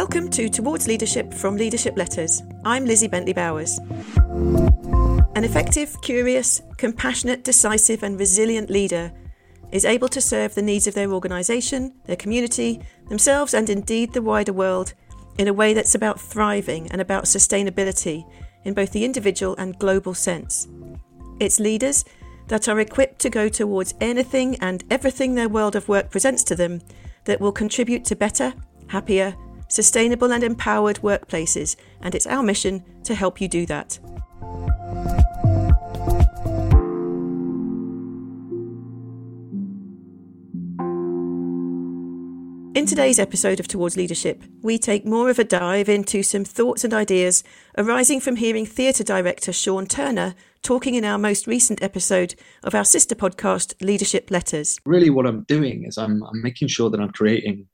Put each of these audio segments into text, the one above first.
Welcome to Towards Leadership from Leadership Letters. I'm Lizzie Bentley Bowers. An effective, curious, compassionate, decisive, and resilient leader is able to serve the needs of their organisation, their community, themselves, and indeed the wider world in a way that's about thriving and about sustainability in both the individual and global sense. It's leaders that are equipped to go towards anything and everything their world of work presents to them that will contribute to better, happier, sustainable, and empowered workplaces, and it's our mission to help you do that. In today's episode of Towards Leadership, we take more of a dive into some thoughts and ideas arising from hearing theatre director Sean Turner talking in our most recent episode of our sister podcast, Leadership Letters. Really, what I'm doing is I'm, I'm making sure that I'm creating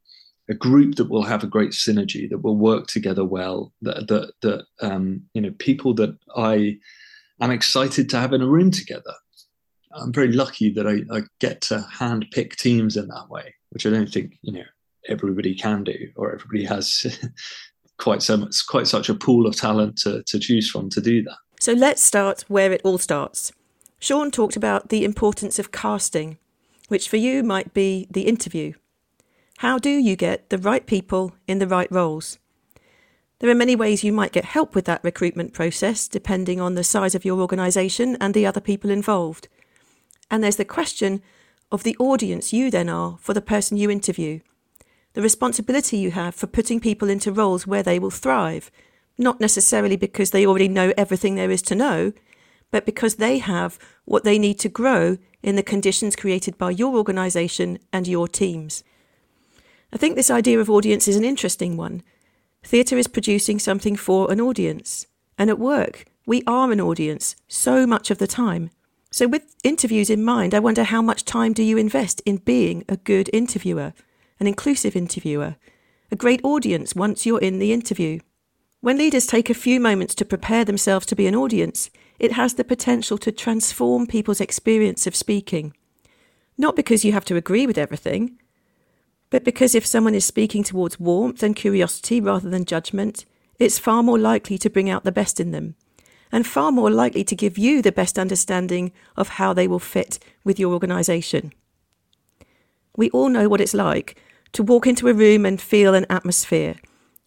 a group that will have a great synergy, that will work together well, that that that um, you know people that I am excited to have in a room together. I'm very lucky that I, I get to hand pick teams in that way, which I don't think you know everybody can do, or everybody has quite so much, quite such a pool of talent to, to choose from to do that. So let's start where it all starts. Sean talked about the importance of casting, which for you might be the interview. How do you get the right people in the right roles? There are many ways you might get help with that recruitment process, depending on the size of your organisation and the other people involved. And there's the question of the audience you then are for the person you interview the responsibility you have for putting people into roles where they will thrive, not necessarily because they already know everything there is to know, but because they have what they need to grow in the conditions created by your organisation and your teams. I think this idea of audience is an interesting one. Theatre is producing something for an audience, and at work, we are an audience so much of the time. So, with interviews in mind, I wonder how much time do you invest in being a good interviewer? an inclusive interviewer, a great audience once you're in the interview. When leaders take a few moments to prepare themselves to be an audience, it has the potential to transform people's experience of speaking. Not because you have to agree with everything, but because if someone is speaking towards warmth and curiosity rather than judgment, it's far more likely to bring out the best in them, and far more likely to give you the best understanding of how they will fit with your organisation. We all know what it's like to walk into a room and feel an atmosphere,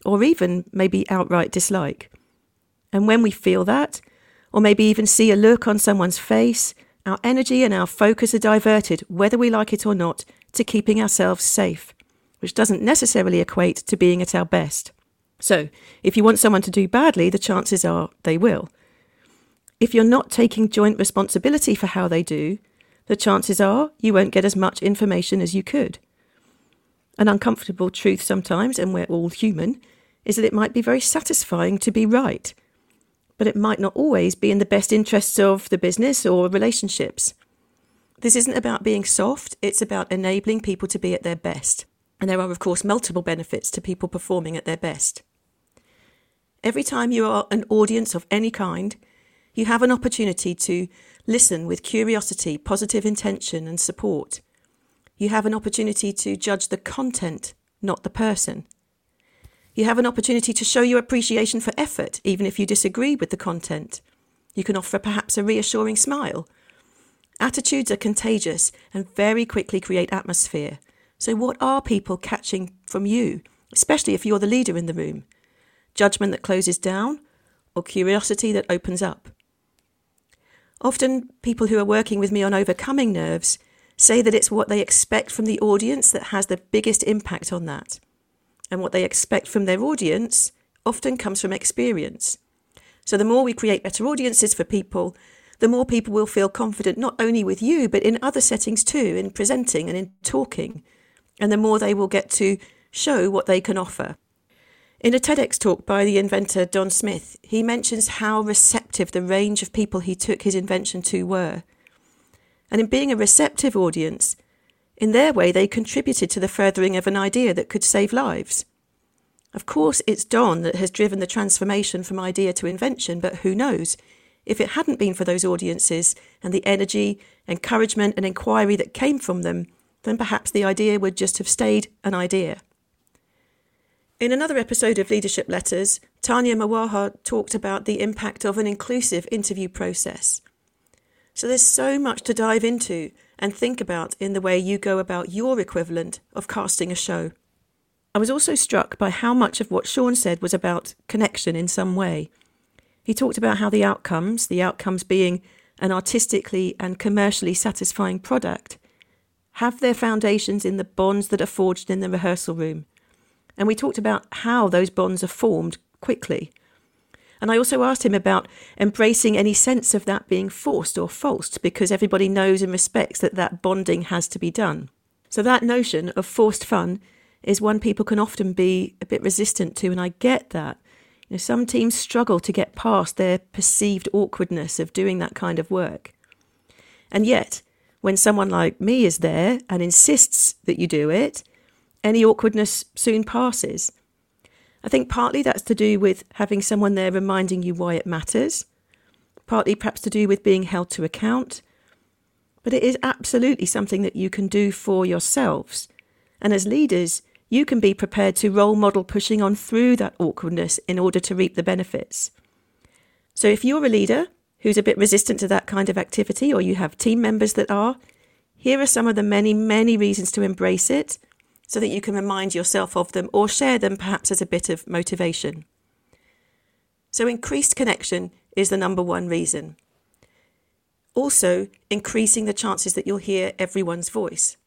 or even maybe outright dislike. And when we feel that, or maybe even see a look on someone's face, our energy and our focus are diverted, whether we like it or not, to keeping ourselves safe, which doesn't necessarily equate to being at our best. So, if you want someone to do badly, the chances are they will. If you're not taking joint responsibility for how they do, the chances are you won't get as much information as you could. An uncomfortable truth sometimes, and we're all human, is that it might be very satisfying to be right, but it might not always be in the best interests of the business or relationships. This isn't about being soft, it's about enabling people to be at their best. And there are, of course, multiple benefits to people performing at their best. Every time you are an audience of any kind, you have an opportunity to listen with curiosity, positive intention, and support you have an opportunity to judge the content, not the person. You have an opportunity to show your appreciation for effort, even if you disagree with the content. You can offer perhaps a reassuring smile. Attitudes are contagious and very quickly create atmosphere. So, what are people catching from you, especially if you're the leader in the room? Judgment that closes down or curiosity that opens up? Often, people who are working with me on overcoming nerves say that it's what they expect from the audience that has the biggest impact on that. And what they expect from their audience often comes from experience. So the more we create better audiences for people, the more people will feel confident not only with you, but in other settings too, in presenting and in talking. And the more they will get to show what they can offer. In a TEDx talk by the inventor Don Smith, he mentions how receptive the range of people he took his invention to were and in being a receptive audience, in their way they contributed to the furthering of an idea that could save lives. Of course, it's Don that has driven the transformation from idea to invention, but who knows? If it hadn't been for those audiences and the energy, encouragement, and inquiry that came from them, then perhaps the idea would just have stayed an idea. In another episode of Leadership Letters, Tanya Mawaha talked about the impact of an inclusive interview process. So there's so much to dive into and think about in the way you go about your equivalent of casting a show. I was also struck by how much of what Sean said was about connection in some way. He talked about how the outcomes, the outcomes being an artistically and commercially satisfying product, have their foundations in the bonds that are forged in the rehearsal room and we talked about how those bonds are formed quickly. And I also asked him about embracing any sense of that being forced or false, because everybody knows and respects that that bonding has to be done. So that notion of forced fun is one people can often be a bit resistant to, and I get that. You know, some teams struggle to get past their perceived awkwardness of doing that kind of work. And yet, when someone like me is there and insists that you do it, any awkwardness soon passes. I think partly that's to do with having someone there reminding you why it matters, partly perhaps to do with being held to account. But it is absolutely something that you can do for yourselves. And as leaders, you can be prepared to role model pushing on through that awkwardness in order to reap the benefits. So if you're a leader who's a bit resistant to that kind of activity, or you have team members that are, here are some of the many, many reasons to embrace it so that you can remind yourself of them or share them perhaps as a bit of motivation. So, increased connection is the number one reason. Also, increasing the chances that you'll hear everyone's voice.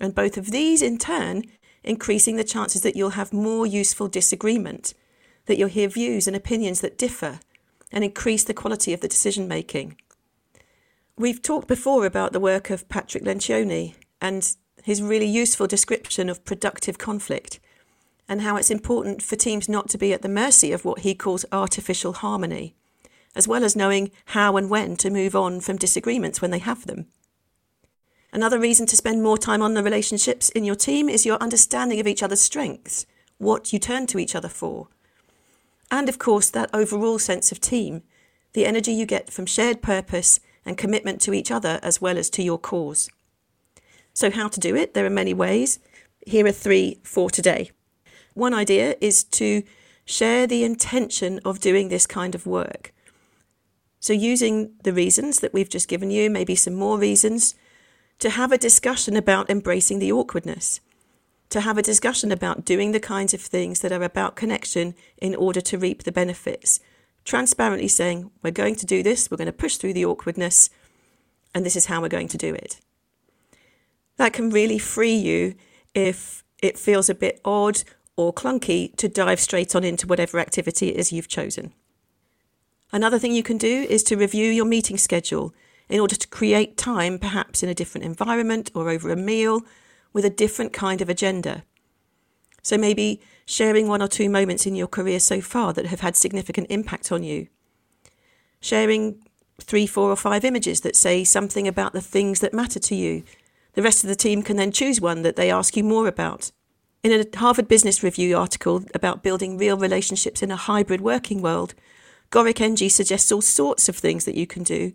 And both of these, in turn, increasing the chances that you'll have more useful disagreement, that you'll hear views and opinions that differ, and increase the quality of the decision making. We've talked before about the work of Patrick Lencioni, and his really useful description of productive conflict and how it's important for teams not to be at the mercy of what he calls artificial harmony, as well as knowing how and when to move on from disagreements when they have them. Another reason to spend more time on the relationships in your team is your understanding of each other's strengths, what you turn to each other for. And of course, that overall sense of team, the energy you get from shared purpose and commitment to each other as well as to your cause. So, how to do it? There are many ways. Here are three for today. One idea is to share the intention of doing this kind of work. So, using the reasons that we've just given you, maybe some more reasons, to have a discussion about embracing the awkwardness, to have a discussion about doing the kinds of things that are about connection in order to reap the benefits. Transparently saying, we're going to do this, we're going to push through the awkwardness, and this is how we're going to do it that can really free you if it feels a bit odd or clunky to dive straight on into whatever activity it is you've chosen. Another thing you can do is to review your meeting schedule in order to create time, perhaps in a different environment or over a meal, with a different kind of agenda. So maybe sharing one or two moments in your career so far that have had significant impact on you. Sharing three, four, or five images that say something about the things that matter to you the rest of the team can then choose one that they ask you more about. In a Harvard Business Review article about building real relationships in a hybrid working world, Gorick Ng suggests all sorts of things that you can do,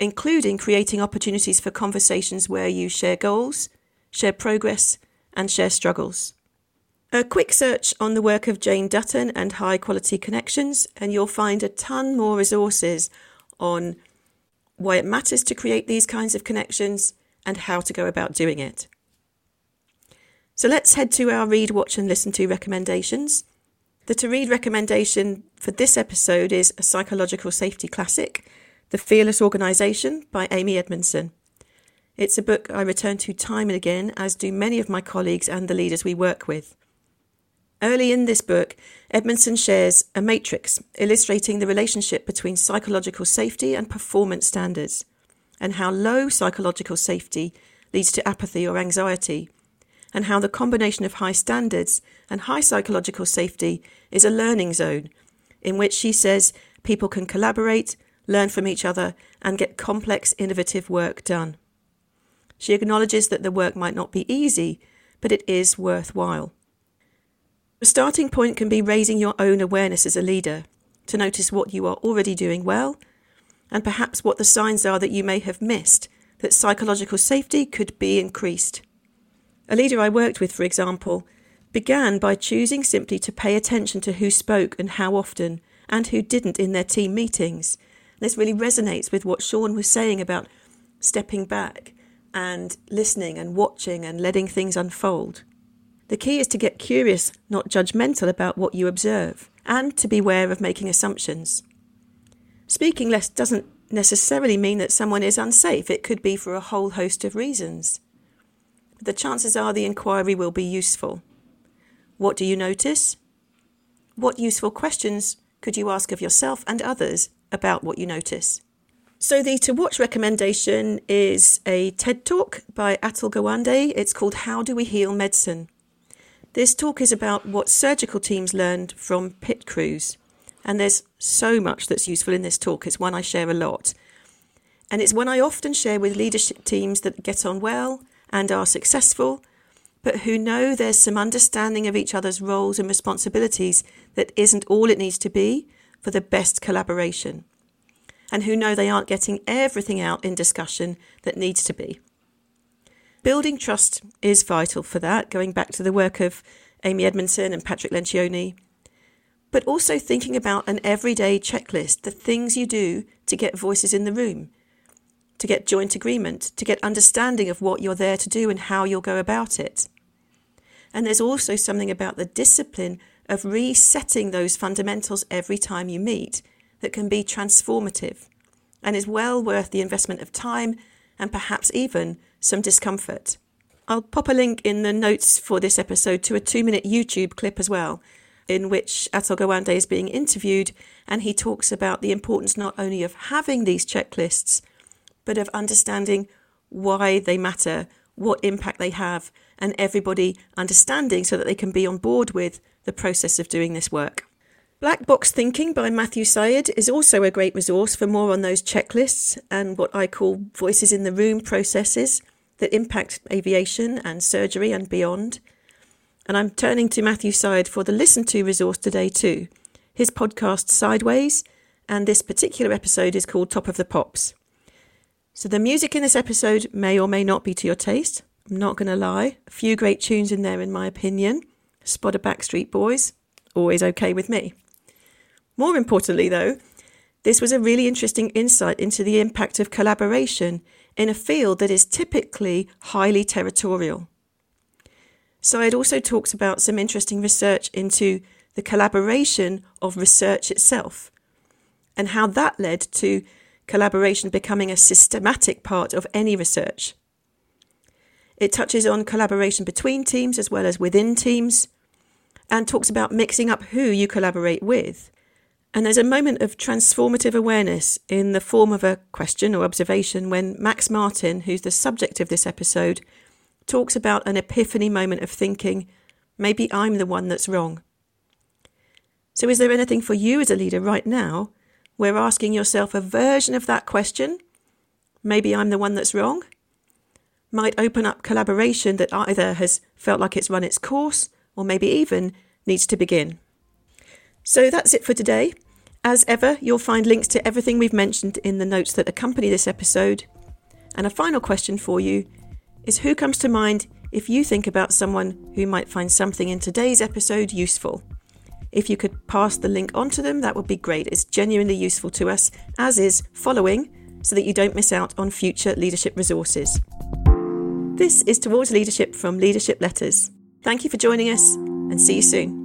including creating opportunities for conversations where you share goals, share progress, and share struggles. A quick search on the work of Jane Dutton and High Quality Connections, and you'll find a ton more resources on why it matters to create these kinds of connections, and how to go about doing it. So let's head to our read, watch, and listen to recommendations. The to read recommendation for this episode is a psychological safety classic, The Fearless Organisation by Amy Edmondson. It's a book I return to time and again, as do many of my colleagues and the leaders we work with. Early in this book, Edmondson shares a matrix illustrating the relationship between psychological safety and performance standards and how low psychological safety leads to apathy or anxiety, and how the combination of high standards and high psychological safety is a learning zone in which she says people can collaborate, learn from each other, and get complex, innovative work done. She acknowledges that the work might not be easy, but it is worthwhile. A starting point can be raising your own awareness as a leader to notice what you are already doing well and perhaps what the signs are that you may have missed that psychological safety could be increased. A leader I worked with, for example, began by choosing simply to pay attention to who spoke and how often, and who didn't in their team meetings. This really resonates with what Sean was saying about stepping back and listening and watching and letting things unfold. The key is to get curious, not judgmental about what you observe, and to beware of making assumptions. Speaking less doesn't necessarily mean that someone is unsafe, it could be for a whole host of reasons. But the chances are the inquiry will be useful. What do you notice? What useful questions could you ask of yourself and others about what you notice? So, the to watch recommendation is a TED talk by Atul Gawande. It's called How Do We Heal Medicine? This talk is about what surgical teams learned from pit crews. And there's so much that's useful in this talk. It's one I share a lot. And it's one I often share with leadership teams that get on well and are successful, but who know there's some understanding of each other's roles and responsibilities that isn't all it needs to be for the best collaboration, and who know they aren't getting everything out in discussion that needs to be. Building trust is vital for that, going back to the work of Amy Edmondson and Patrick Lencioni. But also thinking about an everyday checklist, the things you do to get voices in the room, to get joint agreement, to get understanding of what you're there to do and how you'll go about it. And there's also something about the discipline of resetting those fundamentals every time you meet that can be transformative and is well worth the investment of time and perhaps even some discomfort. I'll pop a link in the notes for this episode to a two minute YouTube clip as well, in which Atul Gawande is being interviewed and he talks about the importance not only of having these checklists, but of understanding why they matter, what impact they have, and everybody understanding so that they can be on board with the process of doing this work. Black Box Thinking by Matthew Syed is also a great resource for more on those checklists and what I call voices in the room processes that impact aviation and surgery and beyond. And I'm turning to Matthew Syed for the listen to resource today too. His podcast Sideways, and this particular episode is called Top of the Pops. So the music in this episode may or may not be to your taste. I'm not going to lie. A few great tunes in there, in my opinion. Spot of Backstreet Boys, always okay with me. More importantly, though, this was a really interesting insight into the impact of collaboration in a field that is typically highly territorial. Syed also talked about some interesting research into the collaboration of research itself and how that led to collaboration becoming a systematic part of any research. It touches on collaboration between teams as well as within teams and talks about mixing up who you collaborate with and there's a moment of transformative awareness in the form of a question or observation when Max Martin, who's the subject of this episode, talks about an epiphany moment of thinking, maybe I'm the one that's wrong. So, is there anything for you as a leader right now where asking yourself a version of that question, maybe I'm the one that's wrong, might open up collaboration that either has felt like it's run its course or maybe even needs to begin? So that's it for today. As ever, you'll find links to everything we've mentioned in the notes that accompany this episode. And a final question for you is who comes to mind if you think about someone who might find something in today's episode useful? If you could pass the link on to them, that would be great. It's genuinely useful to us, as is following, so that you don't miss out on future leadership resources. This is Towards Leadership from Leadership Letters. Thank you for joining us, and see you soon.